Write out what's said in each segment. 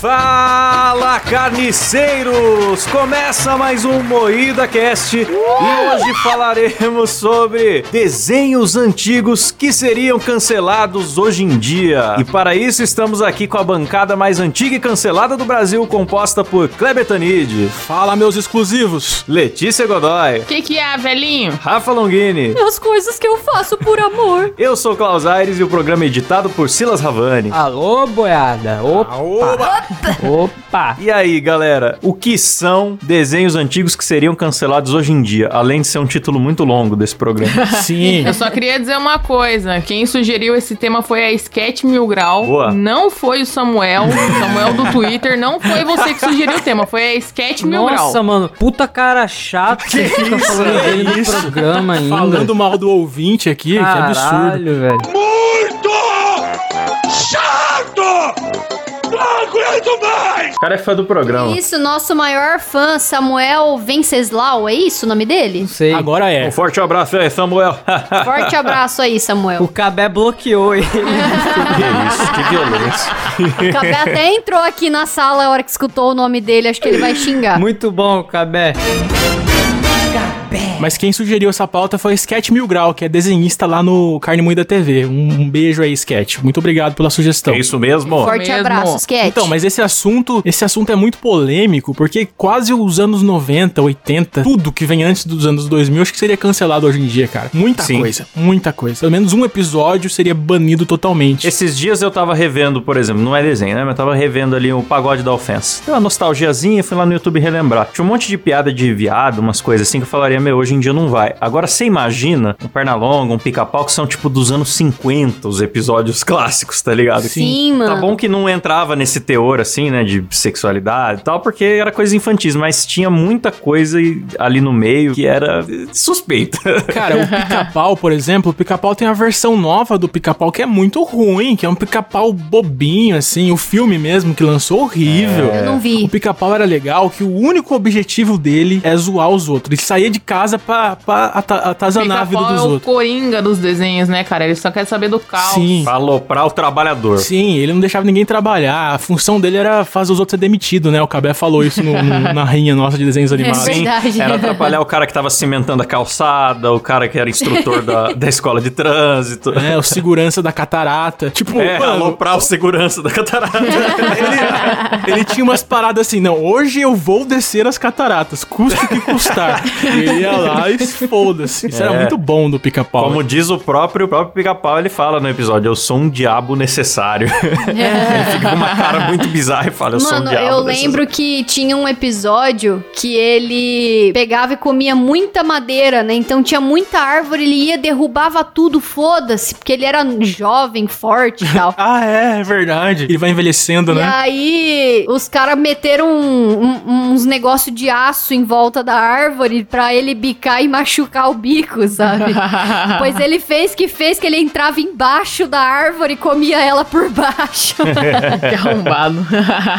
Fala, carniceiros! Começa mais um Moída Cast e hoje falaremos sobre desenhos antigos que seriam cancelados hoje em dia. E para isso estamos aqui com a bancada mais antiga e cancelada do Brasil, composta por Kleber Tanid, Fala, meus exclusivos. Letícia Godoy, O que, que é, velhinho? Rafa Longini. As coisas que eu faço por amor. Eu sou Klaus Aires e o programa é editado por Silas Ravani. Alô, boiada. Opa. Oba! Opa. E aí, galera, o que são desenhos antigos que seriam cancelados hoje em dia? Além de ser um título muito longo desse programa. Sim. Eu só queria dizer uma coisa. Quem sugeriu esse tema foi a Sketch Mil Grau. Boa. Não foi o Samuel. O Samuel do Twitter. Não foi você que sugeriu o tema. Foi a Sketch Mil Grau. Nossa, mano. Puta cara chato que fica falando dele no isso? programa ainda. Falando mal do ouvinte aqui, que absurdo. Caralho, velho. O cara é fã do programa. Isso, nosso maior fã, Samuel Venceslau, é isso o nome dele? Não sei. Agora é. Um forte abraço aí, Samuel. Forte abraço aí, O Samuel. Cabé bloqueou ele. que isso, que violência. O Cabé até entrou aqui na sala a hora que escutou o nome dele, acho que ele vai xingar. Muito bom, Cabé. Mas quem sugeriu essa pauta foi Sketch Mil Grau, que é desenhista lá no Carne Moída TV. Um, um beijo aí, Sketch. Muito obrigado pela sugestão. É isso mesmo? Forte mesmo. abraço, Sketch. Então, mas esse assunto, esse assunto é muito polêmico, porque quase os anos 90, 80, tudo que vem antes dos anos 2000, acho que seria cancelado hoje em dia, cara. Muita Sim. coisa, muita coisa. Pelo menos um episódio seria banido totalmente. Esses dias eu tava revendo, por exemplo, não é desenho, né? Mas eu tava revendo ali o Pagode da Ofensa. Tem uma nostalgiazinha, fui lá no YouTube relembrar. Tinha um monte de piada de viado, umas coisas assim que eu falaria, meu, hoje em dia não vai. Agora você imagina um Pernalonga, um Pica-Pau, que são tipo dos anos 50, os episódios clássicos, tá ligado? Sim, mano. Tá bom que não entrava nesse teor, assim, né, de sexualidade e tal, porque era coisa infantis, mas tinha muita coisa ali no meio que era suspeita. Cara, o pica-pau, por exemplo, o pica-pau tem a versão nova do pica-pau que é muito ruim, que é um pica-pau bobinho, assim. O filme mesmo que lançou, horrível. Eu não vi. O pica-pau era legal, que o único objetivo dele é zoar os outros. Ele saía de casa pra, pra ata- atazanar a vida dos é o outros. coringa dos desenhos, né, cara? Ele só quer saber do caos. Sim. Aloprar o trabalhador. Sim, ele não deixava ninguém trabalhar. A função dele era fazer os outros ser demitidos, né? O Cabé falou isso no- no- na rinha nossa de desenhos animados. Sim. Verdade. Era atrapalhar o cara que tava cimentando a calçada, o cara que era instrutor da, da escola de trânsito. É, o segurança da catarata. Tipo, É, mano, aloprar o segurança da catarata. ele, ele tinha umas paradas assim, não, hoje eu vou descer as cataratas, custe o que custar. E ele ia lá e foda-se. Isso era É. muito bom do pica-pau. Como diz o próprio, o próprio pica-pau, ele fala no episódio, eu sou um diabo necessário. ele fica com uma cara muito bizarra e fala, eu sou um Mano, diabo eu necessário. lembro que tinha um episódio que ele pegava e comia muita madeira, né? Então tinha muita árvore, ele ia, derrubava tudo, foda-se, porque ele era jovem, forte e tal. Ah, é, é verdade. Ele vai envelhecendo, E né? aí, os caras meteram um- um- uns negócios de aço em volta da árvore pra ele bicar e machucar o bico, sabe? pois ele fez que fez que ele entrava embaixo da árvore e comia ela por baixo. Que arrombado.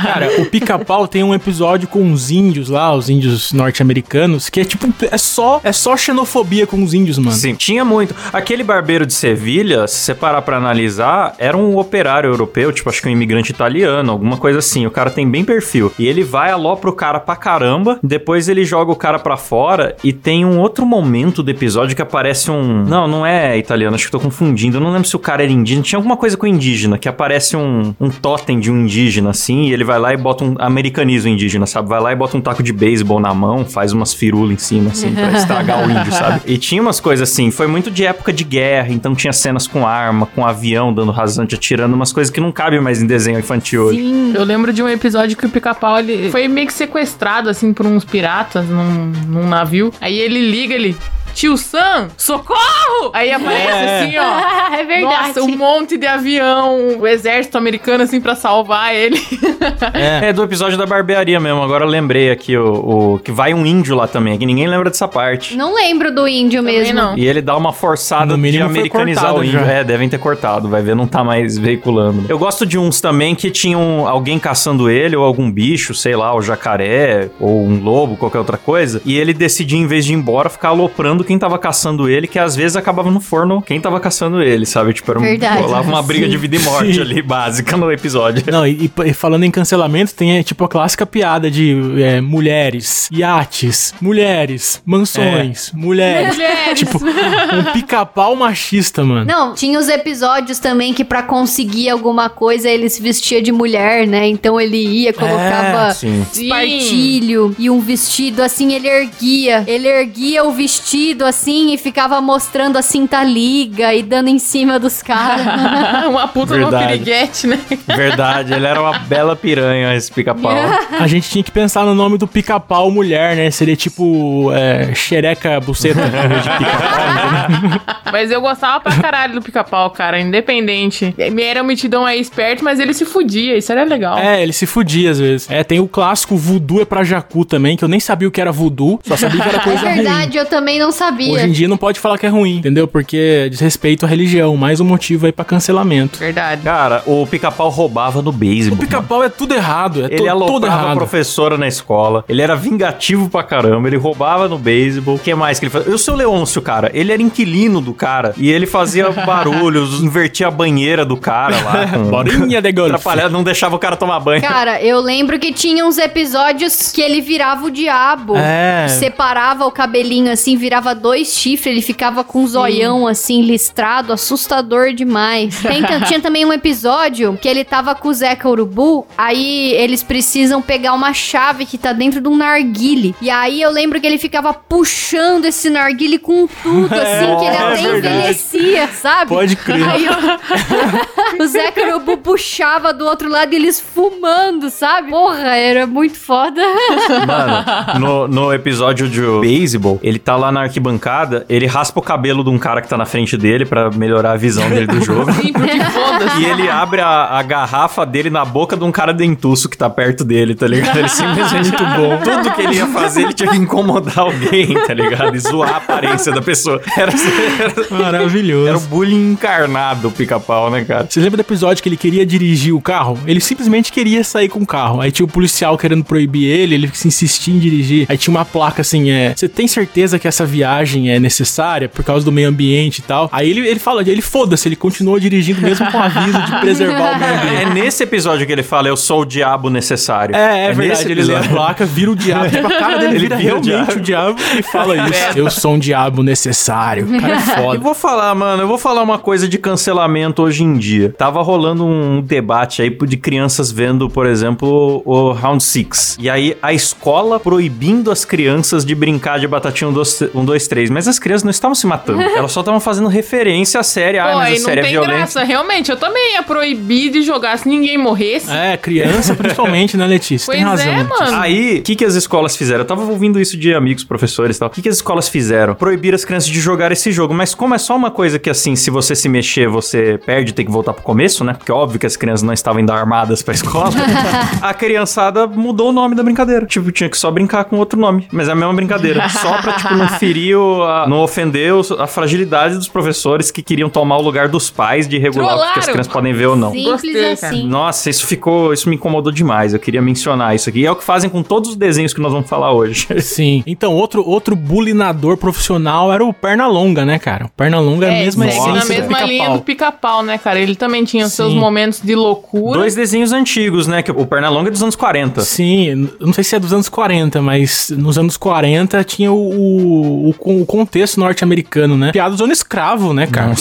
Cara, o pica-pau tem um episódio com os índios lá, os índios norte-americanos, que é tipo, é só, é só xenofobia com os índios, mano. Sim, tinha muito. Aquele barbeiro de Sevilha, se você parar pra analisar, era um operário europeu, tipo, acho que um imigrante italiano, alguma coisa assim. O cara tem bem perfil. E ele vai, alopra o cara pra caramba, depois ele joga o cara pra fora e tem um outro momento do episódio que aparece um... Não, não é italiano, acho que tô confundindo. Eu não lembro se o cara era indígena. Tinha alguma coisa com indígena, que aparece um, um totem de um indígena, assim, e ele vai lá e bota um... Americaniza o indígena, sabe? Vai lá e bota um taco de beisebol na mão, faz umas firulas em cima, assim, pra estragar o índio, sabe? E tinha umas coisas assim, foi muito de época de guerra, então tinha cenas com arma, com avião dando rasante, atirando, umas coisas que não cabem mais em desenho infantil hoje. Sim. Eu lembro de um episódio que o pica-pau ele foi meio que sequestrado, assim, por uns piratas num, num navio. Aí ele liga, ele. Tio Sam, socorro! Aí aparece É. assim, ó. é verdade. Nossa, um monte de avião, o exército americano, assim, pra salvar ele. É. É do episódio da barbearia mesmo, agora eu lembrei aqui o, o- que vai um índio lá também, que ninguém lembra dessa parte. Não lembro do índio Também mesmo. não. E ele dá uma forçada No de americanizar o índio. já. É, devem ter cortado, vai ver, não tá mais veiculando. Eu gosto de uns também que tinham alguém caçando ele, ou algum bicho, sei lá, o jacaré, ou um lobo, qualquer outra coisa, e ele decidia, em vez de ir embora, ficar aloprando caçando quem tava caçando ele, que às vezes acabava no forno quem tava caçando ele, sabe? Tipo, era um, Verdade. rolava uma briga Sim. de vida e morte Sim. ali, básica no episódio. Não, e, e falando em cancelamento, tem é, tipo a clássica piada de é, mulheres, iates, mulheres, mansões, mulheres. Mulheres. Tipo, um pica-pau machista, mano. Não, tinha os episódios também que pra conseguir alguma coisa ele se vestia de mulher, né? Então ele ia, colocava. Sim. espartilho e um vestido assim, ele erguia. Ele erguia o vestido assim e ficava mostrando a cinta liga e dando em cima dos caras. uma puta de uma Verdade. piriguete, né? Verdade, ele era uma bela piranha, esse pica-pau. A gente tinha que pensar no nome do pica-pau mulher, né? Seria tipo é, xereca buceta vez de pica-pau. entendeu? Mas eu gostava pra caralho do pica-pau, cara, independente. Ele era um mitidão aí esperto, mas ele se fudia, isso era legal. É, ele se fudia às vezes. É, tem o clássico voodoo é pra jacu também, que eu nem sabia o que era voodoo, só sabia que era é coisa ruim. verdade, eu também não sabia. Hoje em dia não pode falar que é ruim, entendeu? Porque diz respeito à religião, mais um motivo aí pra cancelamento. Verdade. Cara, o pica-pau roubava no O beisebol. pica-pau é tudo errado, é Ele to- tudo aloprava a errado. professora na escola. Ele era vingativo pra caramba. Ele roubava no beisebol. O que mais que ele fazia? E o seu Leôncio, cara, ele era inquilino do cara. E ele fazia barulhos, invertia a banheira do cara lá. Bolinha de golfe. Atrapalhava, não deixava o cara tomar banho. Cara, eu lembro que tinha uns episódios que ele virava o diabo. É. Separava o cabelinho assim, virava dois chifres, ele ficava com um zoião assim, listrado, assustador demais. Tem tinha também um episódio que ele tava com o Zeca Urubu, aí eles precisam pegar uma chave que tá dentro de um narguile. E aí eu lembro que ele ficava puxando esse narguile com tudo, assim, que ele é até verdade. envelhecia, sabe? Pode crer. Aí o, o Zeca Urubu puxava do outro lado e eles fumando, sabe? Porra, era muito foda. Mano, no, no episódio de beisebol, ele tá lá na arquibancada, ele raspa o cabelo de um cara que tá na frente dele pra melhorar a visão dele do jogo. Sim, porque foda-se. E ele abre a, a garrafa dele na boca de um cara dentuço que tá perto dele, tá ligado? Ele simplesmente muito bom. Tudo que ele ia fazer, ele tinha que incomodar alguém, tá ligado? E zoar a aparência da pessoa. Era, era, Maravilhoso. era o bullying encarnado, o pica-pau, né, cara? Você lembra do episódio que ele queria dirigir o carro? Ele simplesmente queria sair com o carro. Aí tinha o policial querendo proibir ele, ele se insistia em dirigir. Aí tinha uma placa assim, é... Você tem certeza que essa viagem é necessária por causa do meio ambiente e tal? Aí ele, ele fala, ele foda-se, ele continuou dirigindo mesmo com aviso de preservar o meio ambiente. É nesse episódio que ele fala, eu sou o diabo necessário. É, é, nesse verdade. Ele lê a placa, vira o diabo. Tipo, a cara dele Ele vira, vira o realmente o diabo. e fala isso. Eu sou um diabo necessário. Cara é Eu foda. vou falar, mano, eu vou falar uma coisa de cancelamento hoje em dia. Tava rolando um debate aí de crianças vendo, por exemplo, o Round Six. E aí a escola proibindo as crianças de brincar de batatinha 1, 2, 3. Mas as crianças não estavam se matando. Elas só estavam fazendo referência à série. Ah, Pô, mas aí a não série é tem violenta. graça. Realmente, eu também ia proibir de jogar se ninguém morresse. É, criança principalmente, né, Letícia? Pois tem razão. é, mano. Aí, o que, que as escolas fizeram? Eu tava ouvindo isso de amigos, professores e tal. O que, que as escolas fizeram? Proibir as crianças de jogar esse jogo. Mas como é só uma coisa que, assim, se você se mexer, você perde, tem que voltar pro começo, né? Porque é óbvio que as crianças não estavam indo armadas pra escola. a criançada mudou o nome da brincadeira. Tipo, tinha que só brincar com outro nome. Mas é a mesma brincadeira. Só pra, tipo, não ferir, a- não ofender os- a fragilidade dos professores que queriam tomar o lugar dos pais de regular o que as crianças podem ver ou não. Simples Gostei, cara. assim. Nossa, isso ficou. Isso me incomodou demais. Eu queria mencionar isso aqui. E é o que fazem com todos os desenhos que nós vamos falar hoje. Sim. Então, outro, outro bulinador profissional era o Pernalonga, né, cara? O Pernalonga é a mesma segue na essência do mesma linha do pica-pau. né, cara? Ele também tinha os seus momentos de loucura. Dois desenhos antigos, né? Que o Pernalonga é dos anos 40. Sim, não sei se é dos anos 40, mas nos anos 40 tinha o, o, o- o contexto norte-americano, né? Piada zona escravo, né, cara?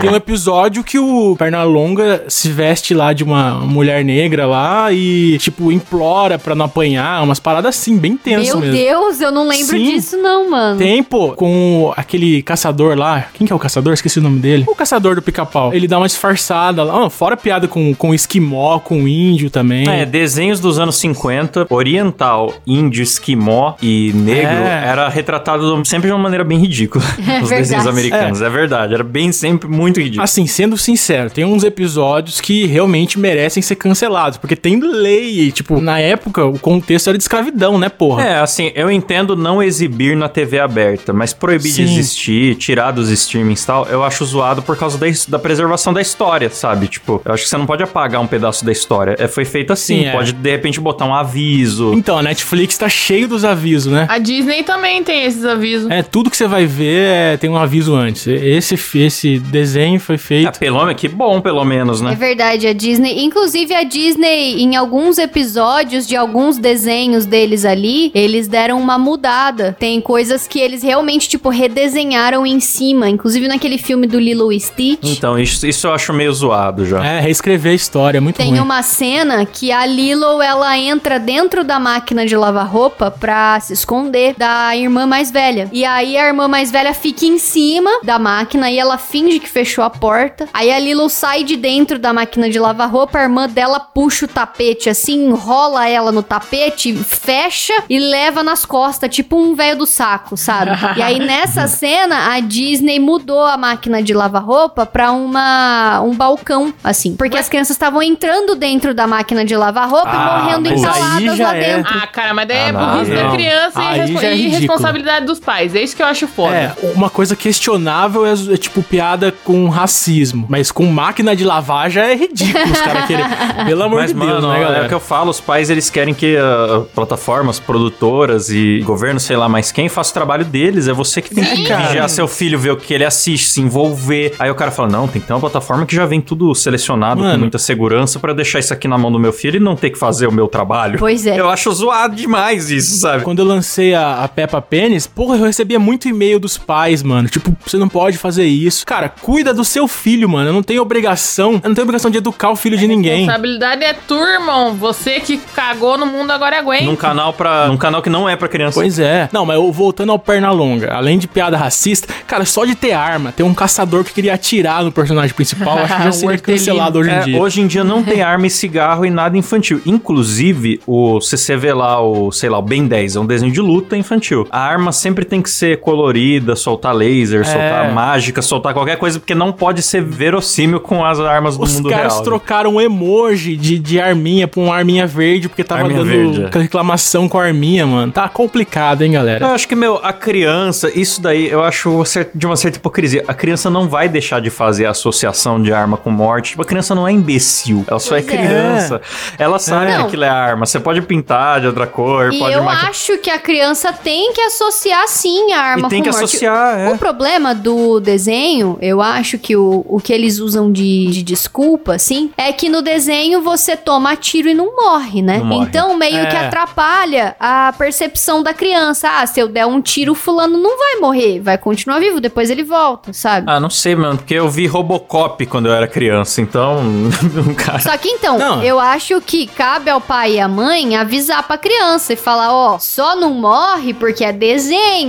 Tem um episódio que o Pernalonga se veste lá de uma mulher negra lá e, tipo, implora pra não apanhar, umas paradas assim, bem tensas Meu mesmo. Deus, eu não lembro Sim. disso não, mano. Tem, pô, com aquele caçador lá. Quem que é o caçador? Esqueci o nome dele. O caçador do pica-pau. Ele dá uma disfarçada lá. Ah, fora piada com, com esquimó, com índio também. É, desenhos dos anos 50, oriental, índio, esquimó e negro, É. era retratado sempre de uma maneira bem ridícula. É os verdade. desenhos americanos, é. verdade. Era bem sempre muito ridículo. Assim, sendo sincero, tem uns episódios que realmente merecem ser cancelados, porque tem lei, e, tipo, na época o contexto era de escravidão, né, porra? É, assim, eu entendo não exibir na TV aberta, mas proibir de Sim. existir, tirar dos streamings e tal, eu acho zoado por causa da, da preservação da história, sabe? Tipo, eu acho que você não pode apagar um pedaço da história. É, foi feito assim. Sim, é. Pode, de repente, botar um aviso. Então, a Netflix tá cheio dos avisos, né? A Disney também tem esses avisos. É, tudo que você vai ver é, tem um aviso antes. Esse, esse desenho foi É, feito. pelo menos, que bom, pelo menos, É né? verdade, a Disney. Inclusive, a Disney, em alguns episódios de alguns desenhos deles ali, eles deram uma mudada. Tem coisas que eles realmente, tipo, redesenharam em cima. Inclusive naquele filme do Lilo e Stitch. Então, isso, isso eu acho meio zoado já. É, reescrever a história, é muito Tem ruim. uma cena que a Lilo, ela entra dentro da máquina de lavar roupa pra se esconder da irmã mais velha. E aí a irmã mais velha fica em cima da máquina e ela finge que fechou a porta. Aí a Lilo sai de dentro da máquina de lavar roupa, a irmã dela puxa o tapete assim, enrola ela no tapete, fecha e leva nas costas, tipo um velho do saco, sabe? E aí nessa cena a Disney mudou a máquina de lavar roupa pra uma um balcão, assim, porque as crianças estavam entrando dentro da máquina de lavar roupa Ah, e morrendo já lá é- dentro. Ah, cara, mas daí é Ah, não, burrice da criança e, Aí respo- já é e ridículo. Responsabilidade dos pais. É isso que eu acho foda. É, uma coisa questionável é, é, tipo piada com racismo. Mas com máquina de lavar já é ridículo os caras querem. Pelo amor Mas, de Deus, mano, né, é o galera? que eu falo, os pais, eles querem que ah, plataformas, produtoras e governo, sei lá mais quem, faça o trabalho deles. É você que tem que cara. vigiar seu filho, ver o que ele assiste, se envolver. Aí o cara fala, não, tem que ter uma plataforma que já vem tudo selecionado com Mano. muita segurança pra eu deixar isso aqui na mão do meu filho e não ter que fazer o meu trabalho. Pois é. Eu acho zoado demais isso, sabe? Quando eu lancei a, a Peppa Porra, eu recebia muito e-mail dos pais, mano. Tipo, você não pode fazer isso. Cara, cuida do seu filho, mano. Eu não tenho obrigação. Eu não tenho obrigação de educar o filho de ninguém. Responsabilidade é tua, irmão. Você que cagou no mundo agora aguenta. Num canal para, num canal que não é pra criança. Pois é. Não, mas eu- voltando ao Pernalonga, além de piada racista, cara, só de ter arma, ter um caçador que queria atirar no personagem principal, acho que já seria cancelado hoje em É, dia. hoje em dia não tem arma e cigarro e nada infantil. Inclusive, o, se você vê lá o, sei lá, o Ben 10, é um desenho de luta infantil. A arma sempre tem que ser colorida, soltar laser, soltar mágica, soltar qualquer coisa, porque não pode ser verossímil com as armas do Os mundo caras real. né? trocaram um emoji de, de arminha pra um arminha verde, porque tava Arminha dando verde, é. reclamação com a arminha, mano. Tá complicado, hein, galera? Eu acho que, meu, a criança, isso daí eu acho de uma certa hipocrisia. A criança não vai deixar de fazer a associação de arma com morte. Tipo, a criança não é imbecil. Ela só é Pois é. criança. Ela sabe Não. que aquilo é arma. Você pode pintar de outra cor, E pode eu maqui- acho que a criança tem que associar sim a arma E tem com que morte. associar, é. O problema do desenho, eu acho que o, o que eles usam de, de desculpa, assim, é que no desenho você toma tiro e não morre, né? Não morre. Então meio que É. atrapalha a percepção da criança. Ah, se eu der um tiro, o fulano não vai morrer, vai continuar vivo, depois ele volta, sabe? Ah, não sei, mano, porque eu vi Robocop quando eu era criança, então. um cara. Só que então, Não. eu acho que cabe ao pai e à mãe avisar pra criança e falar, ó, só não morre porque é desenho,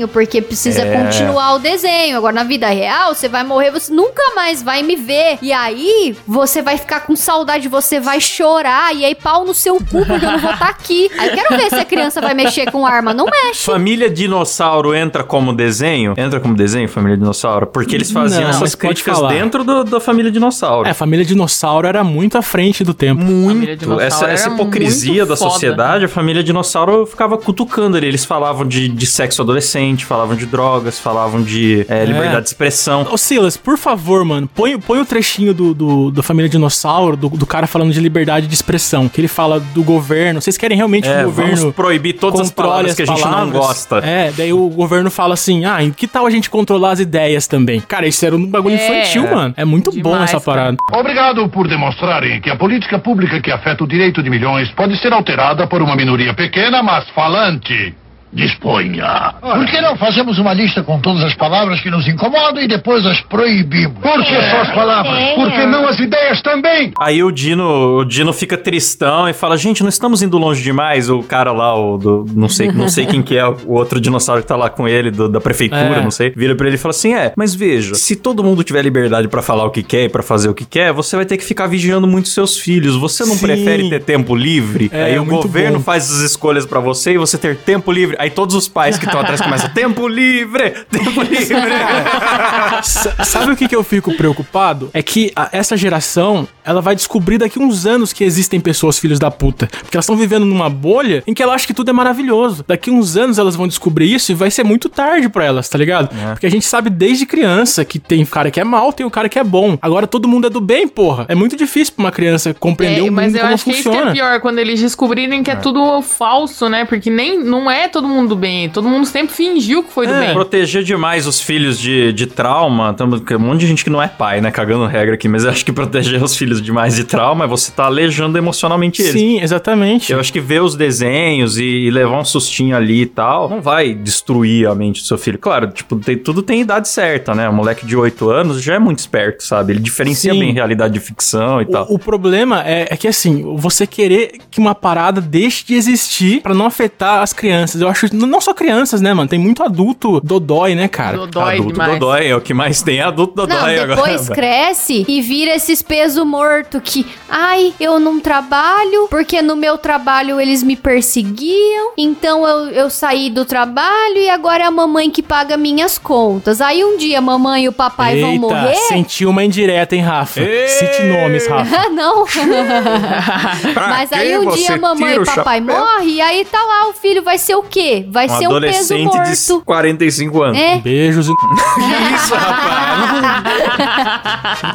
porque precisa É. continuar o desenho. Agora na vida real, você vai morrer, você nunca mais vai me ver. E aí, você vai ficar com saudade, você vai chorar e aí pau no seu cu porque eu não vou estar aqui. Aí quero ver se a criança vai mexer com arma, não mexe. Família Dinossauro entra como desenho? Entra como desenho, Família Dinossauro? Porque eles faziam Não, essas críticas falar. dentro do- da Família Dinossauro. É, a família dinossauro era muito à frente do tempo. Família Muito. Dinossauro Essa, essa hipocrisia muito da foda. sociedade, a família dinossauro ficava cutucando ali. Eles falavam de, de sexo adolescente, falavam de drogas, falavam de é, liberdade de expressão. Ô Silas, por favor, mano, põe, põe o trechinho do, do, da família dinossauro, do, do cara falando de liberdade de expressão, que ele fala do governo. Vocês querem realmente que É, o governo vamos proibir todas as palavras as que a gente não palavras? gosta. É, daí o governo fala assim: ah, e que tal a gente controlar as ideias também? Cara, isso era um bagulho É. infantil, mano. É muito bom Demais, essa parada. Obrigado por demonstrarem que a política pública que afeta o direito de milhões pode ser alterada por uma minoria pequena, mas falante. Disponha. Por que não fazemos uma lista com todas as palavras que nos incomodam e depois as proibimos? Por que só as palavras? Por que não as ideias também? Aí o Dino, o Dino fica tristão e fala: Gente, não estamos indo longe demais. O cara lá, o do, não sei, não sei quem que é, o outro dinossauro que tá lá com ele, do- da prefeitura, É. não sei, vira pra ele e fala assim: É, mas veja, se todo mundo tiver liberdade pra falar o que quer e pra fazer o que quer, você vai ter que ficar vigiando muito seus filhos. Você não Sim. prefere ter tempo livre? É, Aí o governo bom. faz as escolhas pra você e você ter tempo livre. Aí todos os pais que estão atrás começam, tempo livre, tempo livre. Sabe o que, que eu fico preocupado? É que a- essa geração, ela vai descobrir daqui uns anos que existem pessoas filhos da puta. Porque elas estão vivendo numa bolha em que ela acha que tudo é maravilhoso. Daqui uns anos elas vão descobrir isso e vai ser muito tarde pra elas, tá ligado? Porque a gente sabe desde criança que tem cara que é mal, tem o cara que é bom. Agora todo mundo é do bem, porra. É muito difícil pra uma criança compreender É, o mundo mas eu como acho que isso que é pior, quando eles descobrirem que é, tudo falso, né? Porque nem, não é todo mundo do bem. Todo mundo sempre fingiu que foi do É. bem. Proteger demais os filhos de, de trauma. Tamo, tem um monte de gente que não é pai, né? Cagando regra aqui, mas eu acho que proteger os filhos demais de trauma é você tá aleijando emocionalmente eles. Sim, exatamente. Eu acho que ver os desenhos e, e levar um sustinho ali e tal, não vai destruir a mente do seu filho. Claro, tipo, tem- tudo tem idade certa, né? Um moleque de 8 anos já é muito esperto, sabe? Ele diferencia Sim. bem realidade de ficção e tal. O, o problema é, é que assim, você querer que uma parada deixe de existir pra não afetar as crianças. Eu acho, n- não só crianças, né, mano? Tem muito adulto dodói, né, cara? Dodói adulto demais. dodói, é o que mais tem, é adulto Não, dodói depois agora. cresce e vira esses peso morto que, ai, eu não trabalho, porque no meu trabalho eles me perseguiam, então eu, eu saí do trabalho e agora é a mamãe que paga minhas contas. Aí um dia a mamãe e o papai vão morrer. sentiu uma indireta, hein, Rafa? Ei! Cite nomes, Rafa. Não. Mas aí um dia a mamãe e papai morrem e aí tá lá o filho vai ser o quê? Vai Um ser um peso adolescente de morto. 45 anos. É. Beijos. e- Que isso, rapaz?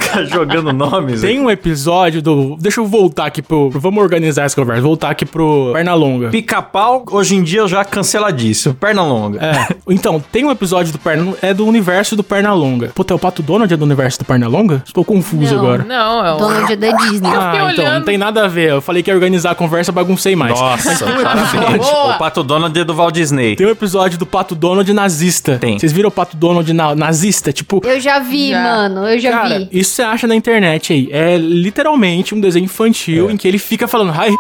Fica jogando nomes. Tem um episódio do. Deixa eu voltar aqui pro. Vamos organizar essa conversa. Voltar aqui pro Pernalonga. Pica-pau, hoje em dia já canceladíssimo. Perna longa. É. Então, tem um episódio do Perna. É do universo do Pernalonga. Puta, é o Pato Donald é do universo do Pernalonga? Estou confuso Não. agora. Não, é o... Donald é da Disney. Ah, então, olhando. não tem nada a ver. Eu falei que ia organizar a conversa, baguncei mais. Nossa, parabéns. O Pato Donald é do Walt Disney. Tem um episódio do Pato Donald nazista. Tem. Vocês viram o Pato Donald na- nazista? Tipo, Eu já vi, Já. mano. Eu já cara, vi. isso você acha na internet aí. É literalmente um desenho infantil em que ele fica falando, ai,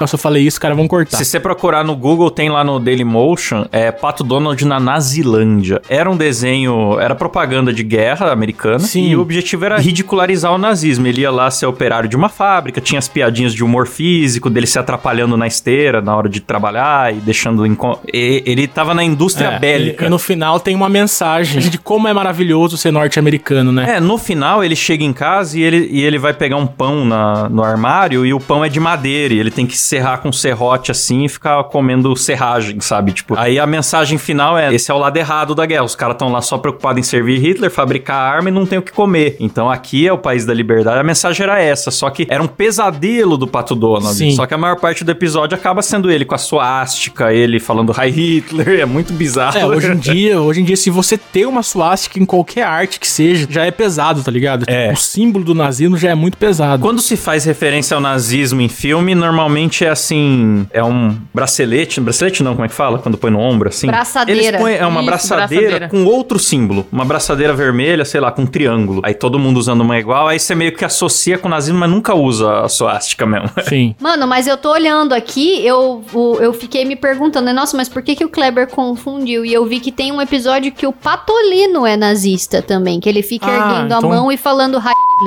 nossa, eu falei isso, os caras vão cortar. Se você procurar no Google, tem lá no Dailymotion, é Pato Donald na Nazilândia. Era um desenho, era propaganda de guerra americana. Sim. E o objetivo era ridicularizar o nazismo. Ele ia lá ser operário de uma fábrica, tinha as piadinhas de humor físico, dele se atrapalhando na esteira na hora de trabalhar e deixando... inco- e- Ele tava na indústria É, bélica. E, e no final tem uma mensagem de como é maravilhoso ser norte-americano, né? É, no final ele chega em casa e ele, e ele vai pegar um pão na- no armário e o pão é de madeira e ele tem que serrar com serrote assim e ficar comendo serragem, sabe? Tipo, aí a mensagem final é: esse é o lado errado da guerra. Os caras estão lá só preocupados em servir Hitler, fabricar arma e não tem o que comer. Então aqui é o país da liberdade. A mensagem era essa, só que era um pesadelo do Pato Donald. Sim. Só que a maior parte do episódio acaba sendo ele com a suástica, ele falando Hi Hitler, é muito bizarro. É, hoje em dia, hoje em dia, se você ter uma suástica em qualquer arte que seja, já é pesado, tá ligado? É. O símbolo do nazismo já é muito pesado. Quando se faz referência ao nazismo em filme, normalmente é assim, é um bracelete, bracelete não, como é que fala? Quando põe no ombro, assim. Braçadeira. Eles põem, é uma Isso, braçadeira, braçadeira. com outro símbolo. Uma braçadeira vermelha, sei lá, com um triângulo. Aí todo mundo usando uma igual, aí você meio que associa com o nazismo, mas nunca usa a suástica mesmo. Sim. Mano, mas eu tô olhando aqui, eu, eu fiquei me perguntando, nossa, mas por que, que o Kleber confundiu? E eu vi que tem um episódio que o Patolino é nazista também, que ele fica Ah, erguendo então- a mão e falando.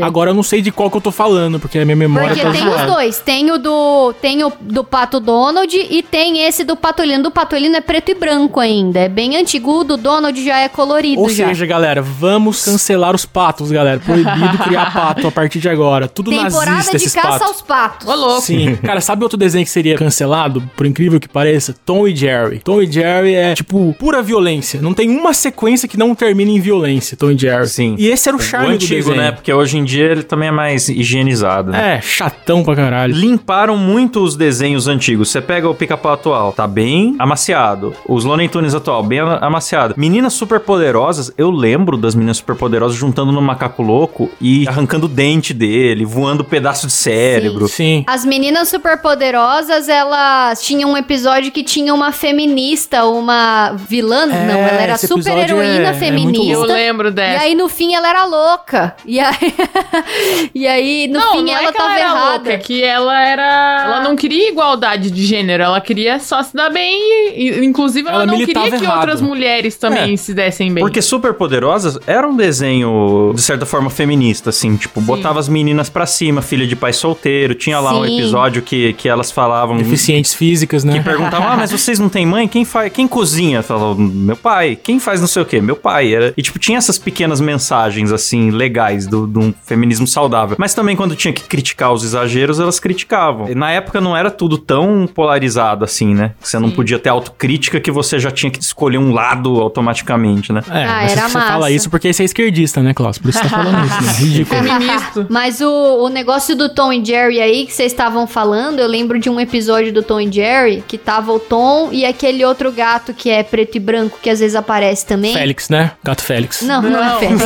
Agora eu não sei de qual que eu tô falando, porque a minha memória Porque tá tem os zoada. dois, tem o do tem o do Pato Donald e tem esse do Patolino. Do Patolino é preto e branco ainda, é bem antigo, o do Donald já é colorido Ou já. seja, galera, vamos cancelar os patos, galera. Proibido criar pato a partir de agora. Tudo Temporada nazista de caça patos. aos patos. Ô, louco. Sim. Cara, sabe outro desenho que seria cancelado, por incrível que pareça? Tom e Jerry. Tom e Jerry é, tipo, pura violência. Não tem uma sequência que não termine em violência, Tom e Jerry. Sim. E esse era o o charme do antigo, desenho. né? Porque hoje em dia ele também é mais higienizado, né? É, chatão pra caralho. Limparam muito os desenhos antigos. Você pega o pica-pau atual, tá bem amaciado. Os Looney Tunes atual, bem ama- amaciado. Meninas superpoderosas, eu lembro das meninas superpoderosas juntando no macaco louco e arrancando o dente dele, voando pedaço de cérebro. Sim. As meninas superpoderosas, elas tinham um episódio que tinha uma feminista, uma vilã, É, não, ela era super heroína é- é feminista. Eu lembro e dessa. aí no fim ela era louca. E aí e aí, no não, fim, não ela é que tava ela era errada. louca, é que ela era. Ela não queria igualdade de gênero, ela queria só se dar bem. E, inclusive, ela, Ela não queria que errado. outras mulheres também É. se dessem bem. Porque Super Poderosas era um desenho, de certa forma, feminista, assim. Tipo, botava as meninas pra cima, filha de pai solteiro. Tinha lá um Sim. episódio que, que elas falavam... Deficientes físicas, né? Que perguntavam, ah, mas vocês não têm mãe? Quem faz? Quem cozinha? Falou, meu pai. Quem faz não sei o quê? Meu pai. Era... E, tipo, tinha essas pequenas mensagens, assim, legais do- de um feminismo saudável. Mas também, quando tinha que criticar os exageros, elas criticavam. E na época não era tudo tão polarizado assim, né? Você não podia ter autocrítica que você já tinha que escolher um lado automaticamente, né? É, Ah, era você massa. fala isso porque você é esquerdista, né, Klaus? Por isso você tá falando isso, né? Ridículo. Feministo. Mas o, o negócio do Tom e Jerry aí que vocês estavam falando, eu lembro de um episódio do Tom e Jerry que tava o Tom e aquele outro gato que é preto e branco que às vezes aparece também. Félix, né? Gato Félix. Não, não, Não. é Félix.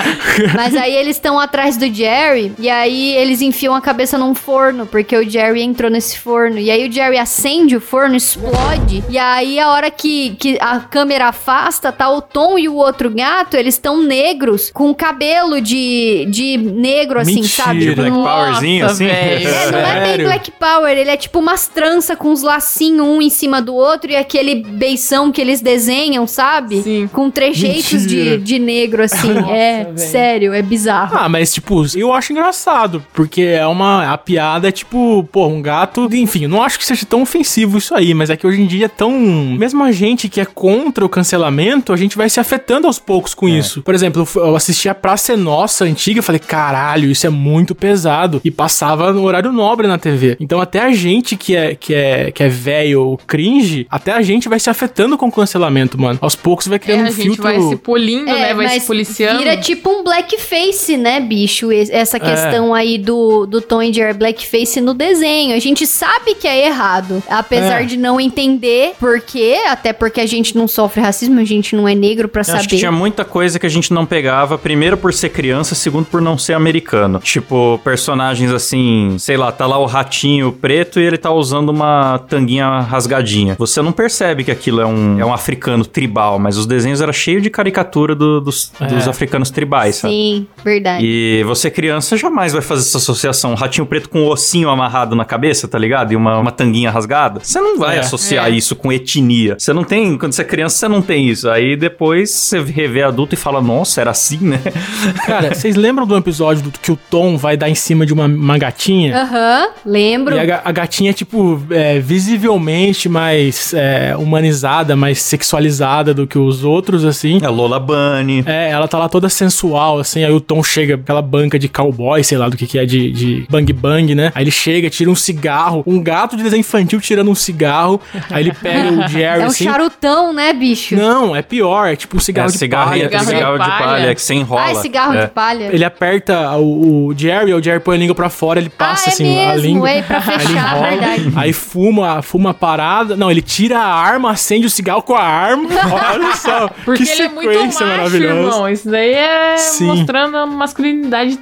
Mas aí eles estão atrás do Jerry e aí eles enfiam a cabeça num forno, porque o Jerry entrou nesse forno. E aí o Jerry acende o forno, explode. E aí a hora que, que a câmera afasta, tá o Tom e o outro gato, eles estão negros, com cabelo de, de negro, assim, Mentira. sabe? Black Nossa, Powerzinho, assim. É, não é bem? Black Power, ele é tipo umas tranças com uns lacinhos um em cima do outro e aquele beição que eles desenham, sabe? Sim. Com trejeitos de, Mentira. de negro, assim. é, sério, é bizarro. Ah, mas tipo, eu acho engraçado, porque é uma. A piada é tipo, pô, um gato. Enfim, não acho que seja tão ofensivo isso aí, mas é que hoje em dia é tão. Mesmo a gente que é contra o cancelamento, a gente vai se afetando aos poucos com isso. Por exemplo, eu assisti a Praça é Nossa antiga, eu falei, caralho, isso é muito pesado. E passava no horário nobre na TV. Então até a gente que é, que é, que é velho ou cringe, até a gente vai se afetando com o cancelamento, mano. Aos poucos vai É, criando a um gente filtro. vai se polindo, né? Vai se mas policiando. Vira tipo um blackface, né, bicho? Es- Essa É. questão aí do, do Tom e Jerry blackface no desenho. A gente sabe que é errado, apesar É. de não entender por quê, até porque a gente não sofre racismo, a gente não é negro pra Eu saber. Acho que tinha muita coisa que a gente não pegava, primeiro por ser criança, segundo por não ser americano. Tipo, personagens assim, sei lá, tá lá o ratinho preto e ele tá usando uma tanguinha rasgadinha. Você não percebe que aquilo é um, é um africano tribal, mas os desenhos eram cheios de caricatura do- dos, É. dos africanos tribais, sabe? Sim, verdade. E você, criança, jamais vai fazer essa associação. Um ratinho preto com um ossinho amarrado na cabeça, tá ligado? E uma, uma tanguinha rasgada. Você não vai É. associar É. isso com etnia. Você não tem. Quando você é criança, você não tem isso. Aí depois você revê adulto e fala, nossa, era assim, né? Cara, vocês lembram do episódio do que o Tom vai dar em cima de uma, uma gatinha? Aham, lembro. E a, a gatinha é, tipo, é, visivelmente mais é, humanizada, mais sexualizada do que os outros, assim. É Lola Bunny. É, ela tá lá toda sensual, assim, aí o Tom chega, aquela banca de cowboy, sei lá do que que é, de, de bang bang, né? Aí ele chega, tira um cigarro, um gato de desenho infantil tirando um cigarro, aí ele pega o Jerry, É um assim... charutão, né, bicho? Não, é pior, é tipo um cigarro é, de cigarro, palha. é, tá cigarro cigarro de palha. palha, que você enrola. Ah, é cigarro É. de palha. Ele aperta o, o Jerry, o Jerry põe a língua pra fora, ele passa ah, é assim a mesmo, língua. é pra Aí ele fechar, enrola, verdade. Aí fuma, fuma a parada. Não, ele tira a arma, acende o cigarro com a arma. Olha só. Porque que ele é muito sequência macho, maravilhosa. irmão. Isso daí é Sim. mostrando a masculinidade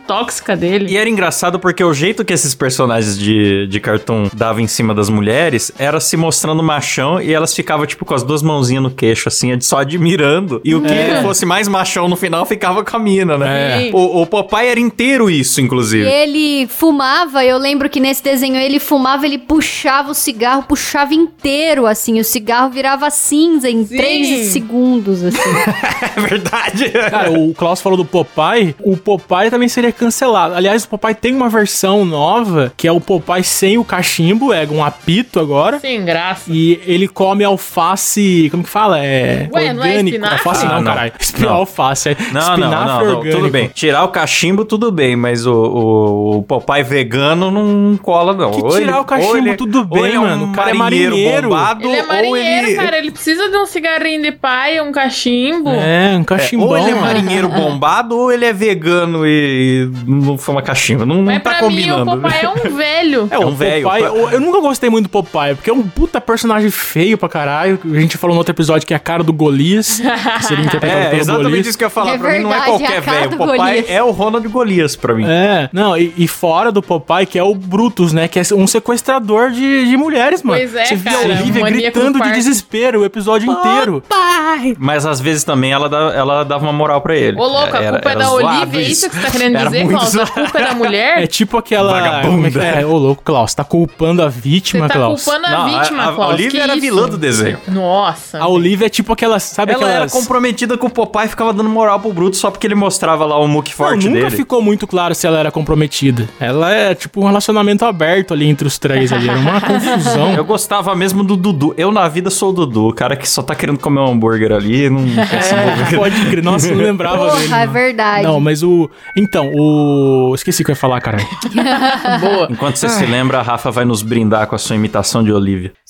tóxica dele. E era engraçado porque o jeito que esses personagens de, de cartoon davam em cima das mulheres era se mostrando machão e elas ficavam, tipo, com as duas mãozinhas no queixo, assim, só admirando. E o que É. fosse mais machão no final ficava com a mina, né? É. O, o Popeye era inteiro isso, E inclusive. ele fumava, eu lembro que nesse desenho ele fumava, ele puxava o cigarro, puxava inteiro, assim, o cigarro virava cinza em Sim. 3 segundos, assim. É verdade. Cara, o Klaus falou do Popeye. O Popeye também seria cancelado. Aliás, o Popeye tem uma versão nova, que é o Popeye sem o cachimbo, é um apito agora. Sem graça. E ele come alface. Como que fala? É. Ué, não é orgânico. espinafre? alface Ah, não, não. caralho. Espi- Não. Alface. É Não, não, espinafre não, não, orgânico. tudo bem. Tirar o cachimbo, tudo bem, mas o, o, o Popeye vegano não cola, não. Que tirar ele- o cachimbo, tudo bem, ele é um mano. O cara é marinheiro. bombado, Ele é marinheiro, ele... cara. Ele precisa de um cigarrinho de paia, um cachimbo. É, um É, cachimbão. ou ele é marinheiro bombado, ou ele é vegano e não fuma cachimbo. Não, não Mas tá pra combinando. mim, o Popeye é um velho. É, É o um velho. Popeye, eu, eu nunca gostei muito do Popeye, porque é um puta personagem feio pra caralho. A gente falou no outro episódio que é a cara do Golias, que seria interpretado É, pelo exatamente Golias. isso que eu ia falar. É pra mim não é verdade, é a qualquer cara velho. O Popeye Golias. é o Ronald Golias pra mim. É, não, e, e fora do Popeye, que é o Brutus, né? Que é um sequestrador de, de mulheres, mano. Pois é, Você vê a cara, Olivia um maníaco gritando de desespero o episódio inteiro. Mas às vezes também ela, dá- ela dava uma moral pra ele. Ô, louco, a Era- culpa é da Olivia, é isso que você tá querendo Era dizer, muito Klaus? A culpa é da mulher? É tipo aquela. Vagabunda. É é? Ô, louco, Klaus. Tá culpando a Você vítima, tá Klaus. culpando a Não, vítima, a, a Klaus. Olivia que era isso? vilã do desenho. Nossa. A Olivia é tipo aquelas. Sabe Ela era aquelas. comprometida com o Popeye e ficava dando moral pro Bruto só porque ele mostrava lá o muque Não, forte nunca dele. ficou muito claro se ela era comprometida. Ela é tipo um relacionamento aberto ali entre os três ali. Era uma confusão. Eu gostava mesmo do Dudu. Eu na vida sou o Dudu, o cara que só tá querendo comer um hambúrguer ali e não quer se envolver. Pode crer. Nossa, eu não lembrava dele. Porra, é não. verdade. Não, mas o. Então, o. Esqueci o que eu ia falar, caralho. Boa. Enquanto você se lembra, a Rafa vai nos brindar com a sua imitação de Olivia.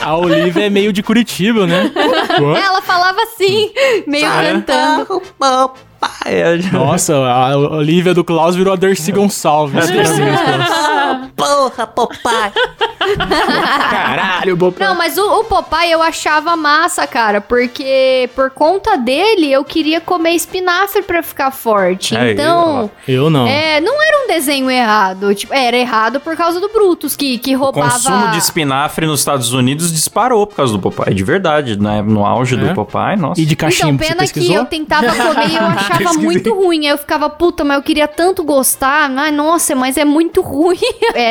A Olivia é meio de Curitiba, né? Ela falava assim, meio cantando. Nossa, a Olivia do Klaus virou a Dercy Gonçalves. Porra, papai. Caralho, Bob. Não, mas o, o Popeye eu achava massa, cara, porque por conta dele eu queria comer espinafre pra ficar forte. Aí, então, Eu não. é, não era um desenho errado. Tipo, era errado por causa do Brutus, que, que O roubava. consumo de espinafre nos Estados Unidos disparou por causa do Popeye, de verdade, né? No auge É? do Popeye, nossa. E de Então, cachimbo, você pena que eu tentava comer e eu achava muito ruim. Aí eu ficava, puta, mas eu queria tanto gostar. Ai, nossa, mas é muito ruim.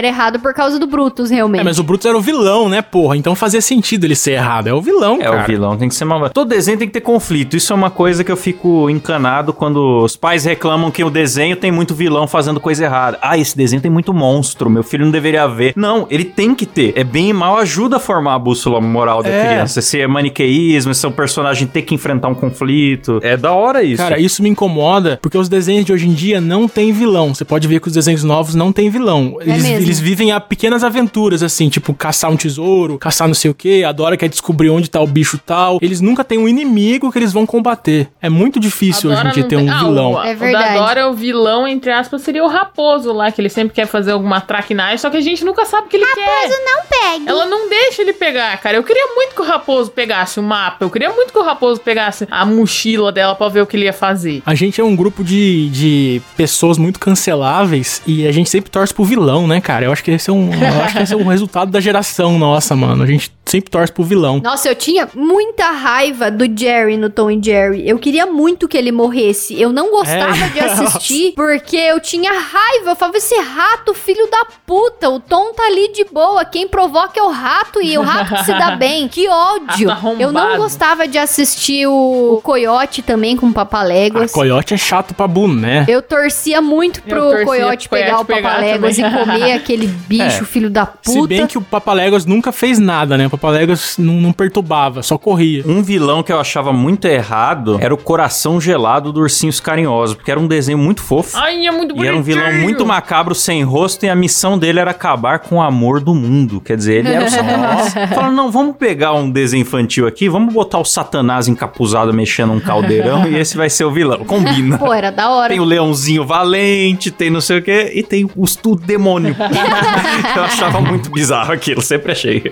Era errado por causa do Brutus, realmente. É, mas o Brutus era o vilão, né, porra? Então fazia sentido ele ser errado. É o vilão, É, cara. o vilão tem que ser malvado. Todo desenho tem que ter conflito. Isso é uma coisa que eu fico encanado quando os pais reclamam que o desenho tem muito vilão fazendo coisa errada. Ah, esse desenho tem muito monstro, meu filho não deveria ver. Não, ele tem que ter. É bem e mal ajuda a formar a bússola moral da É. criança. Esse é maniqueísmo, esse é um personagem ter que enfrentar um conflito. É da hora isso. Cara, isso me incomoda porque os desenhos de hoje em dia não tem vilão. Você pode ver que os desenhos novos não tem vilão. Eles, mesmo. Eles vivem a pequenas aventuras, assim, tipo caçar um tesouro, caçar não sei o que, a Dora quer descobrir onde tá o bicho tal. Eles nunca têm um inimigo que eles vão combater. É muito difícil A hoje em dia ter tem- um Ah, vilão. O, É o verdade. da Dora, o vilão, entre aspas, seria o raposo lá, que ele sempre quer fazer alguma traquinagem, só que a gente nunca sabe o que ele quer. não pegue. Ela não deixa ele pegar, cara. Eu queria muito que o raposo pegasse o mapa. Eu queria muito que o raposo pegasse a mochila dela pra ver o que ele ia fazer. A gente é um grupo de, de pessoas muito canceláveis e a gente sempre torce pro vilão, né, cara? Eu acho que esse é um, eu acho que esse é um resultado da geração nossa, mano. A gente sempre torce pro vilão. Nossa, eu tinha muita raiva do Jerry no Tom e Jerry. Eu queria muito que ele morresse. Eu não gostava É. de assistir porque eu tinha raiva. Eu falava, esse rato, filho da puta. O Tom tá ali de boa. Quem provoca é o rato e o rato se dá bem. Que ódio. Rato arrombado. Eu não gostava de assistir o, o Coyote também com o Papaléguas. Coyote é chato pra boné. Eu torcia muito pro torcia Coyote pegar o Papaléguas e comer aquele bicho, É. filho da puta. Se bem que o Papaléguas nunca fez nada, né? O Papaléguas não, não perturbava, só corria. Um vilão que eu achava muito errado era o coração gelado do Ursinhos Carinhosos, porque era um desenho muito fofo. Ai, é muito E era um vilão muito macabro, sem rosto, e a missão dele era acabar com o amor do mundo. Quer dizer, ele era o Satanás. Falaram, não, vamos pegar um desenho infantil aqui, vamos botar o Satanás encapuzado mexendo um caldeirão, e esse vai ser o vilão. Combina. Pô, era da hora. Tem o leãozinho valente, tem não sei o quê, e tem o, o demônio. eu achava muito bizarro aquilo, sempre achei.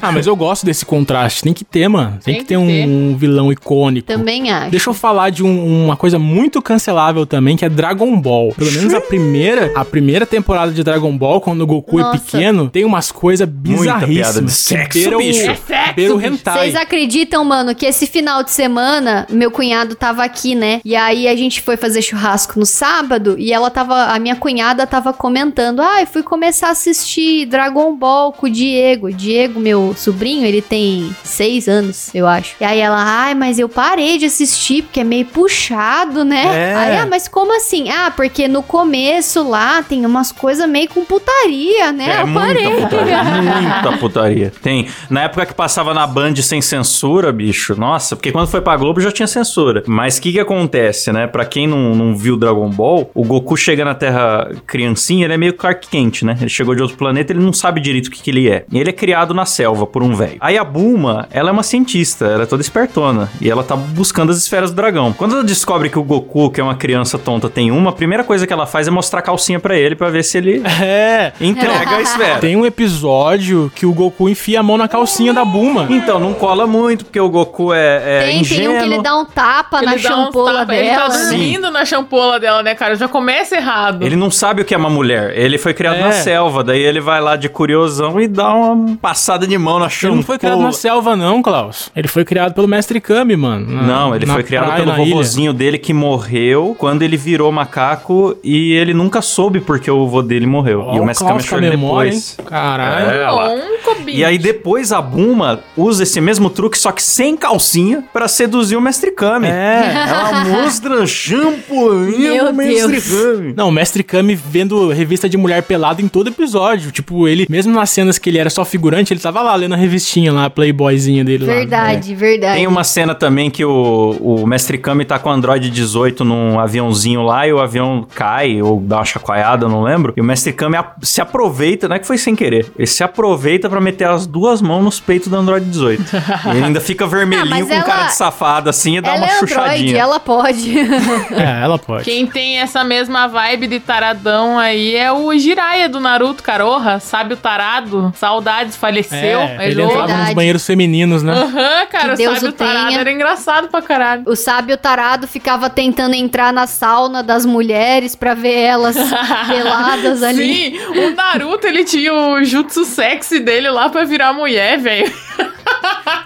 Ah, mas eu gosto desse contraste. Tem que ter, mano. Tem, Tem que que ter um, ter. um vilão icônico. Também acho. Deixa eu falar de um- uma coisa muito cancelável também, que é Dragon Ball. Pelo menos a primeira, a primeira temporada de Dragon Ball, quando o Goku Nossa. é pequeno, tem umas coisas piada bizarríssimas. de sexo, que beiram- bicho. É sexo, hentai. Vocês acreditam, mano, que esse final de semana meu cunhado tava aqui, né? E aí a gente foi fazer churrasco no sábado e ela tava, a minha cunhada tava comentando: "Ah, eu fui começar a assistir Dragon Ball com o Diego. Diego, meu sobrinho, ele tem seis anos, eu acho. E aí ela: "Ai, mas eu parei de assistir porque é meio puxado, né?" É. Aí, ah, mas como assim? Ah, porque no começo lá tem umas coisas meio com putaria, né? É eu muita parei. putaria, muita putaria. Tem, na época que passava na Band sem censura, bicho, nossa, porque quando foi pra Globo já tinha censura. Mas o que que acontece, né? Pra quem não, não viu Dragon Ball, o Goku chega na Terra criancinha, ele é meio Clark Kent, né? Ele chegou de outro planeta, ele não sabe direito o que que ele é. E ele é criado na selva por um velho. Aí a Bulma, ela é uma cientista, ela é toda espertona. E ela tá buscando as esferas do dragão. Quando ela descobre que o Goku, que é uma criança tonta, tem uma, a primeira coisa que ela faz é mostrar a calcinha pra ele, pra ver se ele É. entrega a esfera. Tem um episódio que o Goku enfia a mão na calcinha da Buma. Então, não cola muito, porque o Goku é, é Tem, tem ingênuo. um que ele dá um tapa na Ele champola tapa, Ele tá dela. dormindo na champola dela, né, cara? Já começa errado. Ele não sabe o que é uma mulher. Ele foi criado É. na selva, daí ele vai lá de curiosão e dá uma passada de mão na Ele não foi criado na selva, não, Klaus. Ele foi criado pelo Mestre Kami, mano. na- Não, ele foi criado praia, pelo na ilha. vovozinho dele que morreu quando ele virou macaco e ele nunca soube porque o vô dele morreu. Ó, e o o Mestre Klaus Kami achou ele depois. hein? Caralho. É. Um cobinho. E aí depois a Buma usa esse mesmo truque, só que sem calcinha, pra seduzir o Mestre Kami. É. Ela mostra shampooinho Meu do Mestre Deus. Kami. Não, o Mestre Kami vendo revista de mulher pelada em todo episódio. Tipo, ele, mesmo nas cenas que ele era só figurante, ele tava lá lendo a revistinha lá, a Playboyzinha dele lá. Verdade, verdade. Tem uma cena também que o, o Mestre Kami tá com o Android 18 num aviãozinho lá e o avião cai ou dá uma chacoalhada, não lembro. E o Mestre Kami a- se aproveita, não é que foi sem querer, ele se aproveita pra meter as duas mãos nos peitos do Android 18. e ele ainda fica vermelhinho Ah, com ela- cara de safado assim e dá uma é Android, chuchadinha. ela pode. É, ela pode. Quem tem essa mesma vibe de taradão aí é o Jiraiya do Naruto, Caroha, sabe o tarado? Saudades, faleceu. É, É, ele entrava nos Verdade. banheiros femininos, né? Aham, cara, Que o o tarado tenha. era engraçado pra caralho. O sábio tarado ficava tentando entrar na sauna das mulheres pra ver elas peladas ali. Sim, o Naruto, ele tinha o jutsu sexy dele lá pra virar mulher, velho.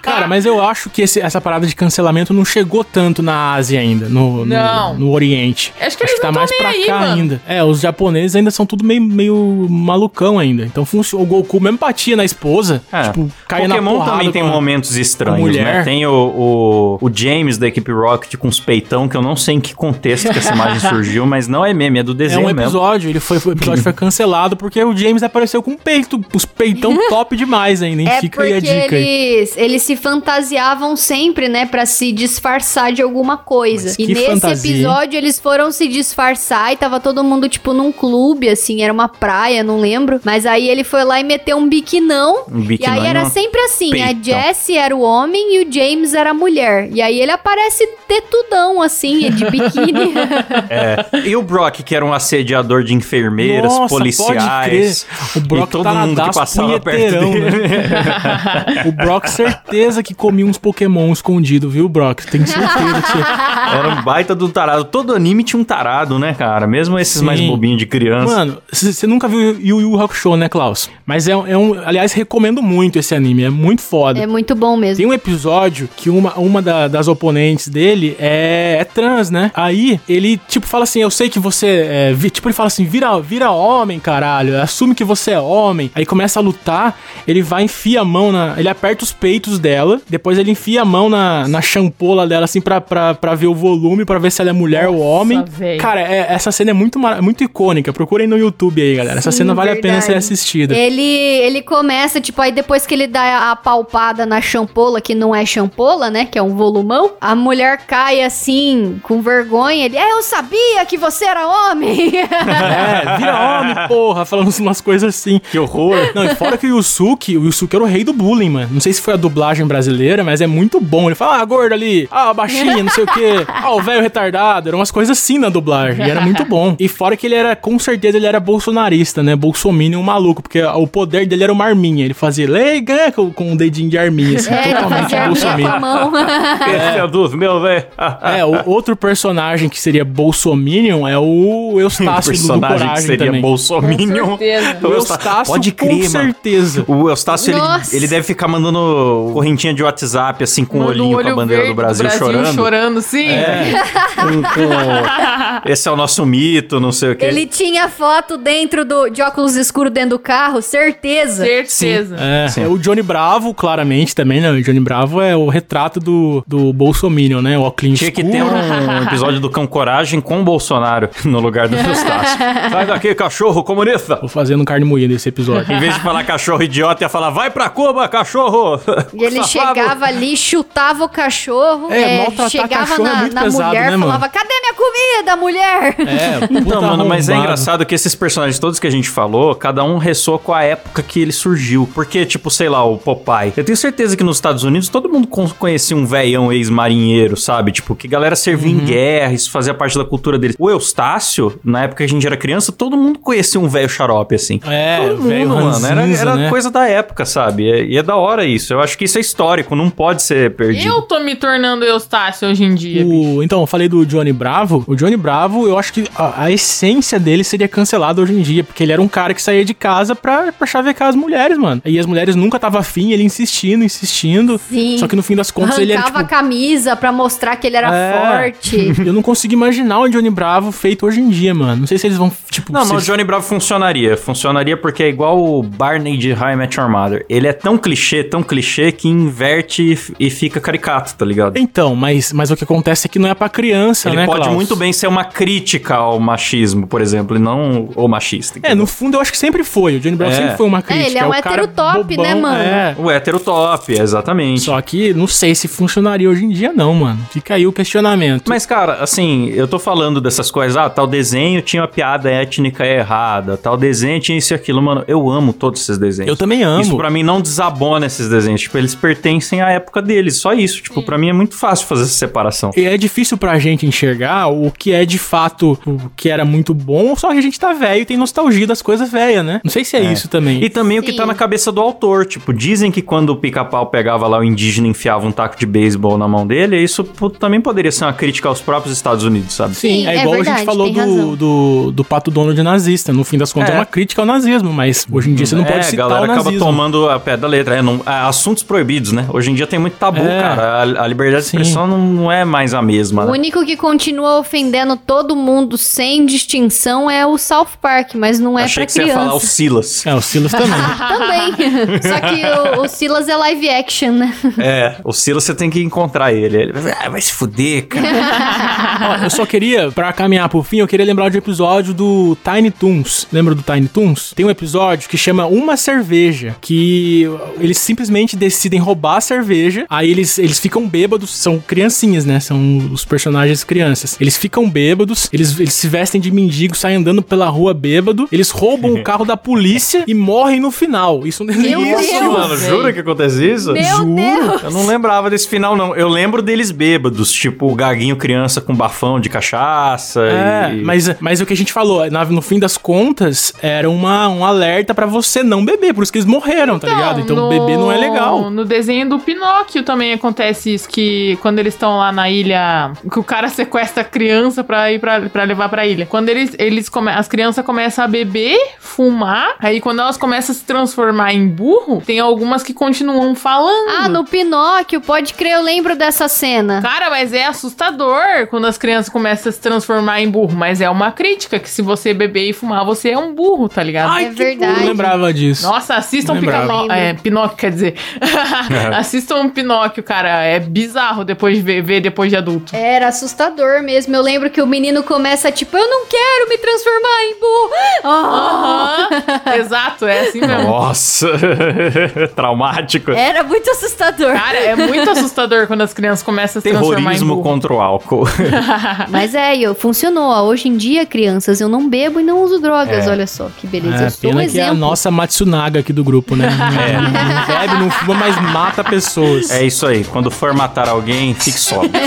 Cara, mas eu acho que esse- essa parada de cancelamento não chegou tanto na Ásia ainda, no, no, Não. no Oriente. Acho que eles tá não tão mais pra aí, cá mano. ainda. É, os japoneses ainda são tudo meio, meio malucão ainda. Então funciona. O Goku mesmo batia na esposa. É. Tipo, caía na Pokémon também tem momentos estranhos, mulher. né? Tem o, o, o James da equipe Rocket com os peitão, que eu não sei em que contexto que essa imagem surgiu, mas não é meme, é do É desenho um mesmo. episódio, ele foi, o episódio foi cancelado porque o James apareceu com peito, os peitão top demais ainda, hein? É Fica aí a dica aí. Eles, eles se fantasiavam sempre, né, Pra se disfarçar de alguma coisa. Mas E que nesse fantasia, episódio eles foram se disfarçar e tava todo mundo tipo num clube, assim, era uma praia, não lembro. Mas aí ele foi lá e meteu um biquinão. Um E biquinão aí e era uma sempre assim, a Jessie era o homem e o James era a mulher. E aí ele aparece tetudão, assim, de biquíni. É. E o Brock, que era um assediador de enfermeiras, Nossa, policiais. pode crer. O Brock e todo mundo que passava perto punheteirão, dele. né? O Brock, certeza que comia uns Pokémon escondido, viu, Brock? Tenho certeza que. Era um baita do tarado. Todo anime tinha um tarado, né, cara? Mesmo esses Sim. mais bobinhos de criança. Mano, você nunca viu Yu Yu Hakusho, né, Klaus? Mas é, um- é um... Aliás, recomendo muito esse anime, é muito foda. é muito bom mesmo. Tem um episódio que uma, uma da- das oponentes dele é, é trans, né? Aí ele, tipo, fala assim: Eu sei que você. É, vi- tipo, ele fala assim: vira, vira homem, caralho. Assume que você é homem. Aí começa a lutar. Ele vai, enfia a mão na. Ele aperta os peitos dela. Depois ele enfia a mão na, na champola dela, assim, pra, pra, pra ver o volume, pra ver se ela é mulher ou homem. véi. Cara, é- essa cena é muito, muito icônica. Procurem no YouTube aí, galera. essa Sim, cena vale a pena verdade. ser assistida. Ele, ele começa, tipo, aí depois que ele dá a palpada na champola, que não é champola, né? Que é um volumão, a mulher cai assim, com vergonha. Ele, é, eu sabia que você era homem. É, vira homem, porra, falando umas coisas assim. Que horror. Não, e fora que o Yusuke, o Yusuke era o rei do bullying, mano. Não sei se foi a dublagem brasileira, mas é muito bom. Ele fala, ah, gordo ali, ah, baixinha, não sei o quê, ah, o velho retardado. Eram umas coisas assim na dublagem. E era muito bom. E fora que ele era, com certeza, ele era bolsonarista, né? Bolsominion maluco, porque o poder dele era uma arminha. Ele fazia leiga com, com um dedinho de arminha, assim, é, ele totalmente bolsominion. mão. Esse é dos meus, velho. É, o outro personagem que seria Bolsominion é o Eustácio do personagem que Coragem seria também. Bolsominion. O Eustácio, Pode crer, com certeza. O Eustácio, ele, ele deve ficar mandando correntinha de WhatsApp, assim, com o um olhinho olho com a bandeira do verde Brasil, chorando. chorando, sim. É, com- com- Esse é o nosso mito, não sei o quê. Ele tinha foto dentro do, de óculos escuros dentro do carro, certeza. Certeza. É, Sim. é, o Johnny Bravo, claramente, também, né? O Johnny Bravo é o retrato do, do Bolsominion, né? O óculos Tinha que ter um episódio do Cão Coragem com o Bolsonaro no lugar do Eustácio. Sai daqui, cachorro comunista! Vou fazendo carne moída esse episódio. Em vez de falar cachorro idiota, ia falar vai pra Cuba, cachorro! E ele chegava ali, chutava o cachorro, É, é, chegava cachorro é na, na pesado, mulher, né, mano? falava, cadê minha comida, mulher? É, Então, puta mano, mas é engraçado que esses personagens todos que a gente falou, cada um ressoa com a época que ele surgiu. Porque, tipo, sei lá, o Popeye. Eu tenho certeza que nos Estados Unidos todo mundo con- conhecia um velhão ex-marinheiro, sabe? Tipo, que galera servia Uhum. em guerra, isso fazia parte da cultura deles. O Eustácio, na época que a gente era criança, todo mundo conhecia um velho xarope, assim. É, Todo mundo, mano. Era, era né? coisa da época, sabe? E é, e é da hora isso. Eu acho que isso é histórico, não pode ser perdido. Eu tô me tornando Eustácio hoje em dia. bicho. O- então, eu falei do Johnny Bravo. O Johnny Bravo, eu acho que a, a essência dele seria cancelada hoje em dia, porque ele era um cara que saía de casa pra, pra chavecar as mulheres, mano. E as mulheres nunca tava afim, ele insistindo, insistindo. Sim. Só que no fim das contas ele era, Arrancava tipo, a camisa pra mostrar que ele era É. forte. Eu não consigo imaginar o Johnny Bravo feito hoje em dia, mano. Não sei se eles vão, tipo... Não, se mas o Johnny Bravo funcionaria. Funcionaria porque é igual o Barney de High Met Your Mother. Ele é tão clichê, tão clichê, que inverte e fica caricato, tá ligado? Então, mas, mas o que acontece é que não é pra criança, Ele né, pode Klaus? muito bem ser uma crítica ao machismo, por exemplo, e não o machista. É, no fundo eu acho que sempre foi. O Johnny Bravo É. sempre foi uma crítica. ele é um o cara hétero top, né, mano? É. O hétero top, exatamente. Só que não sei se funcionaria hoje em dia, não, mano. Fica aí o questionamento. Mas, cara, assim, eu tô falando dessas coisas, ah, tal desenho tinha uma piada étnica errada, tal desenho tinha isso e aquilo, mano, eu amo todos esses desenhos. Eu também amo. Isso pra mim não desabona esses desenhos, tipo, eles pertencem à época deles, só isso, tipo, pra mim é muito fácil fazer essa separação. E é difícil pra gente enxergar o que é de fato o que era muito bom, só que a gente tá velho e tem nostalgia das coisas velhas, né? Não sei se é, isso também. E também o que Sim. tá na cabeça do autor, tipo, dizem que quando o pica-pau pegava lá o indígena e enfiava um taco de beisebol na mão dele, isso também poderia ser uma crítica aos próprios Estados Unidos, sabe? Sim, Sim, é é igual a verdade, gente falou do, do, do Pato Donald nazista. No fim das contas, é, É. uma crítica ao nazismo, mas hoje em dia você não é, pode a citar galera o acaba nazismo. tomando a pé da letra. É, não- é, assuntos proibidos, né? Hoje em dia tem muito tabu, É. cara. A, a liberdade de Sim. expressão não, não é mais a mesma, O né? único que continua ofendendo todo mundo sem distinção é o South Park, mas não é Achei pra que você ia falar o criança. Silas. É, o Silas também. Também. Só que o, o Silas é live action, né? É, o Silas você tem que encontrar ele. Ele vai, ah, vai se fuder, cara. Ó, eu só queria, pra caminhar pro fim, eu queria lembrar de um episódio do Tiny Toons. Lembra do Tiny Toons? Tem um episódio que chama Uma Cerveja, que eles simplesmente decidem roubar a cerveja, aí eles, eles ficam bêbados, são criancinhas, né? São os personagens crianças. Eles ficam bêbados, eles, eles se vestem de mendigo, saem andando pela rua bêbado, eles roubam o carro da polícia e morrem no final. Isso não é isso, mano. Jura que acontece isso? Meu Juro. Deus! Eu não lembrava desse final, não. Eu lembro deles bêbados, tipo o gaguinho criança com bafão de cachaça. É, e... mas, mas o que a gente falou, na- no fim das contas, era uma, um alerta pra você não beber, por isso que eles morreram, tá ligado? Então no- beber não é legal. No desenho do Pinóquio também acontece isso, que quando eles estão lá na ilha, que o cara sequestra a criança pra ir pra, pra levar pra ilha. Quando eles, eles come, as crianças começam a beber, fumar, aí quando elas começam a se transformar em burro, tem algumas que continuam falando. Ah, no Pinóquio, pode crer, eu lembro dessa cena. Cara, mas é assustador quando as crianças começam a se transformar em burro. Mas é uma crítica que se você beber e fumar, você é um burro, tá ligado? É verdade. Eu lembrava disso. Nossa, assistam Pica é, Pinóquio, quer dizer. assistam Pinóquio, cara. É bizarro depois de ver, ver depois de adulto. Era assustador mesmo. Eu lembro que o menino começa tipo, eu não quero me transformar em burro. Ah, Aham. Exato, é assim mesmo. Nossa, traumático. Era muito assustador. Cara, é muito assustador quando as crianças começam a se transformar em Terrorismo burro. contra o álcool. Mas é, eu, funcionou. Hoje em dia, crianças, eu não bebo e não uso drogas. É. Olha só, que beleza. É, eu sou um pena que é a exemplo. nossa Matsunaga aqui do grupo, né? É. Não, não bebe, não fuma, mas mata pessoas. É isso aí. Quando for matar alguém, fique sóbrio.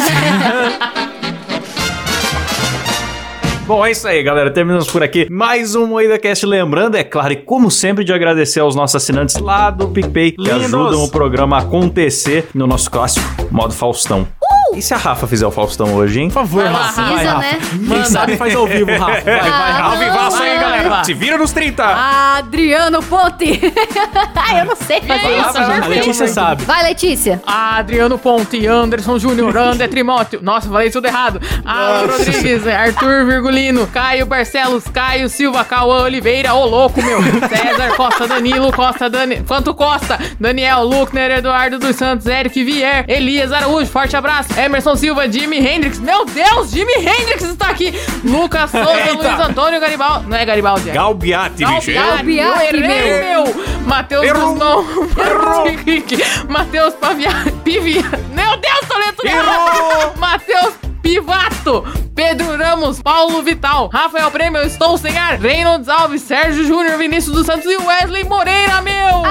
Bom, é isso aí, galera. Terminamos por aqui. Mais um Moída Cast. Lembrando, é claro, e como sempre, de agradecer aos nossos assinantes lá do PicPay que Lindos. ajudam o programa a acontecer no nosso clássico modo Faustão. E se a Rafa fizer o Faustão hoje, hein? Por favor, Rafa. Rafa. Vai, Precisa, Rafa. né? Quem sabe faz ao vivo, Rafa. Vai, vai, Ah, Rafa. Ao vivaço aí, galera. Se vira nos 30. Adriano Ponte. Ai, eu não sei fazer Vai isso. vai lá. A Letícia sabe. Vai, Letícia. Adriano Ponte, Anderson Júnior, André Trimóteo. Nossa, falei tudo errado. Alan Rodrigues, Arthur Virgulino, Caio Barcelos, Caio Silva, Cauã Oliveira, ô louco, meu. César Costa, Danilo Costa, Dani... Quanto Costa? Daniel Luckner, Eduardo dos Santos, Eric Vier, Elias Araújo, forte abraço. Emerson Silva, Jimi Hendrix. Meu Deus, Jimi Hendrix está aqui. Lucas Souza, Eita. Luiz Antônio Garibaldi. Não é Garibaldi, é. Galbiati, bicho. Galbiati, meu. Matheus. Guzmão. Matheus Pavia... Pivia. Meu Deus, errado. Matheus Pivato. Pedro Ramos, Paulo Vital, Rafael Prêmio, eu estou sem ar, Reynolds Alves, Sérgio Júnior, Vinícius dos Santos e Wesley Moreira, meu!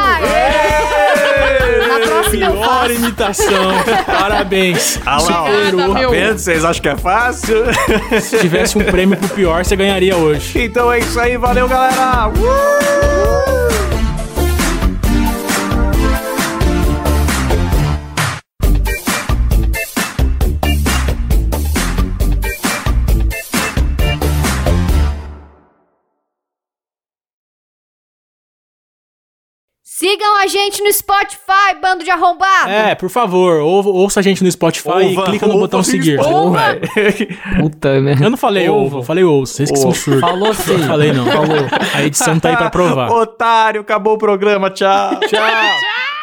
Na próxima eu Pior faço. imitação. Parabéns. Ah lá, ó. Obrigada, meu. Vendo? Vocês acham que é fácil? Se tivesse um prêmio pro pior, você ganharia hoje. então é isso aí. Valeu, galera. Uh! Sigam a gente no Spotify, bando de arrombado. É, por favor, ou, ouça a gente no Spotify e clica no ouva, botão seguir. ouva. Puta merda. Eu não falei ovo, eu falei ovo. Vocês que são surdos. Falou sim. Não falei não. Falou. A edição tá aí pra provar. Otário, acabou o programa, tchau. Tchau.